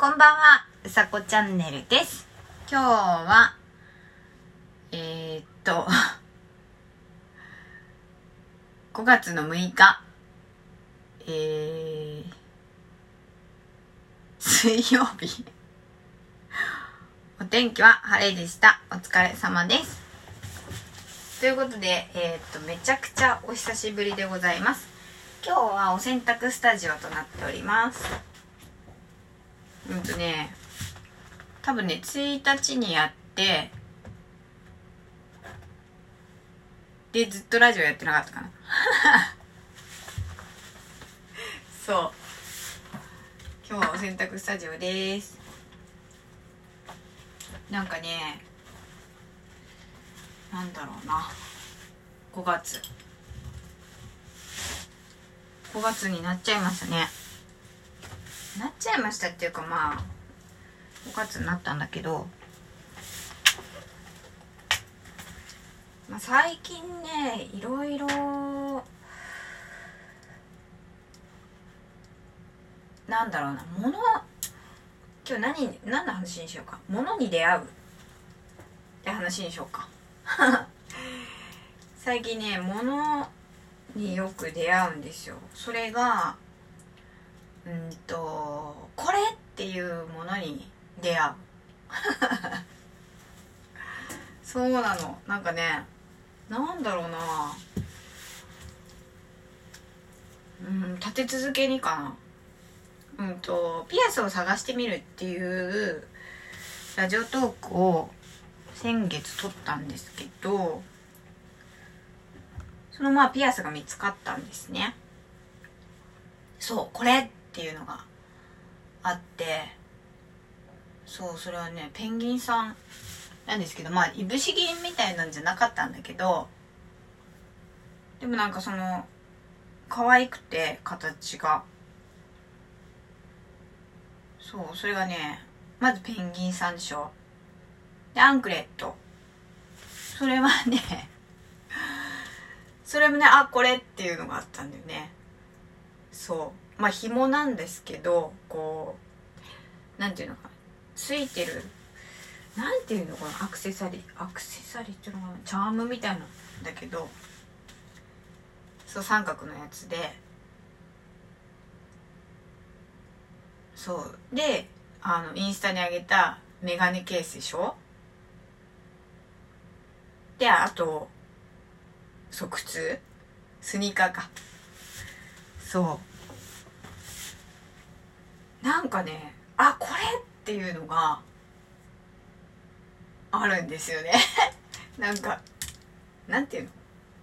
こんばんは、うさこチャンネルです。今日は、えー、っと、5月の6日、えー、水曜日。お天気は晴れでした。お疲れ様です。ということで、えー、っと、めちゃくちゃお久しぶりでございます。今日はお洗濯スタジオとなっております。うんとね、多分ね、1日にやって、で、ずっとラジオやってなかったかな。そう。今日はお洗濯スタジオです。なんかね、なんだろうな。5月。5月になっちゃいましたね。なっちゃいましたっていうかまあ5月になったんだけど、まあ、最近ねいろいろなんだろうな物今日何何の話にしようか。物に出会うって話にしようか。最近ね物によく出会うんですよ。それがうんとこれっていうものに出会う。そうなの。なんかねなんだろうな。うん立て続けにかな。うんとピアスを探してみるっていうラジオトークを先月撮ったんですけどそのまあピアスが見つかったんですね。そうこれっていうのがあってそうそれはねペンギンさんなんですけどまあいぶし銀みたいなんじゃなかったんだけどでもなんかその可愛くて形が。そうそれがねまずペンギンさんでしょ。でアンクレット。それはねそれもねあこれっていうのがあったんだよね。そう。まあ紐なんですけどこうなんていうのかな。ついてるなんていうのかな。アクセサリー。アクセサリーっていうのかな。チャームみたいなんだけどそう三角のやつで。そう。であのインスタに上げたメガネケースでしょ。であとそう靴。スニーカーか。そう。なんかねあこれっていうのがあるんですよね。なんかなんていうの？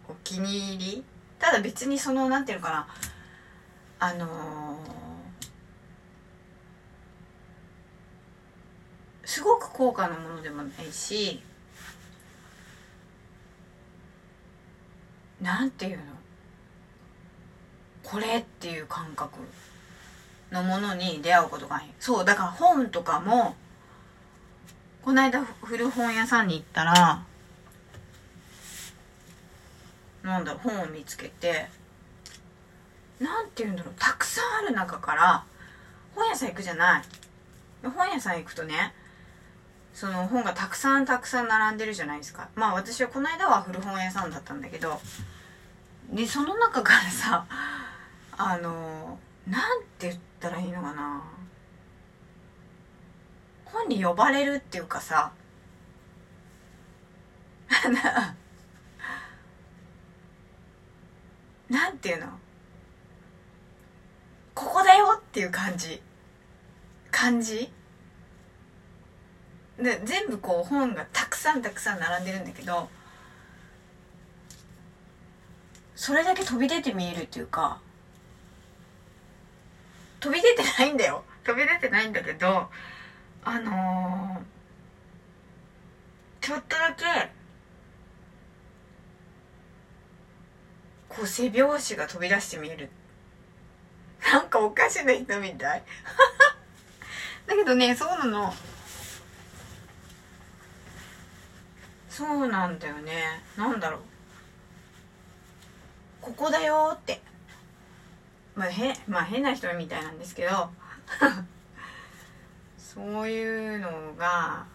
お気に入り？ただ別にそのなんていうのかな？あのーすごく高価なものでもないしなんていうの？これっていう感覚。のものに出会うことがそうだから本とかもこの間古本屋さんに行ったらなんだろう本を見つけてなんて言うんだろうたくさんある中から本屋さん行くじゃない。本屋さん行くとねその本がたくさんたくさん並んでるじゃないですか。まあ私はこの間は古本屋さんだったんだけどでその中からさあのなんて言ったらいいのかな。本に呼ばれるっていうかさ。なんていうの。ここだよっていう感じ。感じ。で全部こう本がたくさんたくさん並んでるんだけどそれだけ飛び出て見えるっていうか飛び出てないんだよ。飛び出てないんだけどあのー、ちょっとだけこう背拍子が飛び出して見える。なんかおかしな人みたい。だけどねそうなの。そうなんだよね。なんだろう。ここだよって。まあへまあ変な人みたいなんですけど そういうのが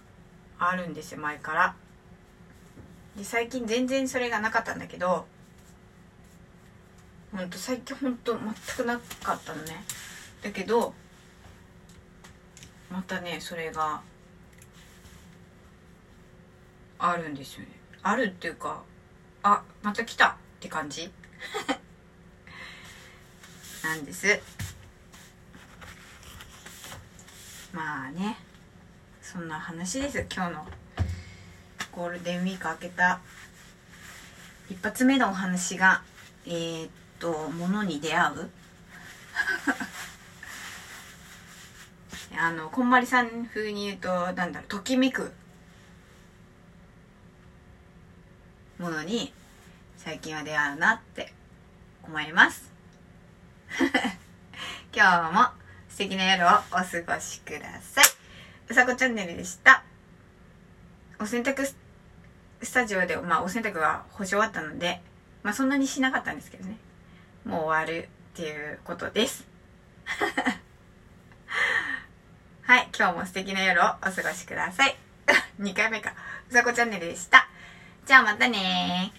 あるんですよ前から。で最近全然それがなかったんだけどほんと最近ほんと全くなかったのね。だけどまたねそれがあるんですよね。あるっていうかあまた来たって感じ。なんです。まあねそんな話です。今日のゴールデンウィーク明けた一発目のお話がえー、っと物に出会う。あのこんまりさん風に言うとなんだろうときめくものに最近は出会うなって思います。今日も素敵な夜をお過ごしください。うさこチャンネルでした。お洗濯スタジオで、まあ、お洗濯が干し終わったので、まあ、そんなにしなかったんですけどね。もう終わるっていうことです。はい今日も素敵な夜をお過ごしください。2回目か。うさこチャンネルでした。じゃあまたね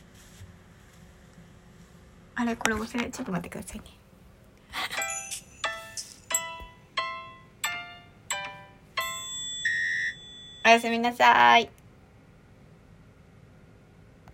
あれこれ忘れちょっと待ってくださいね。やすみなさい。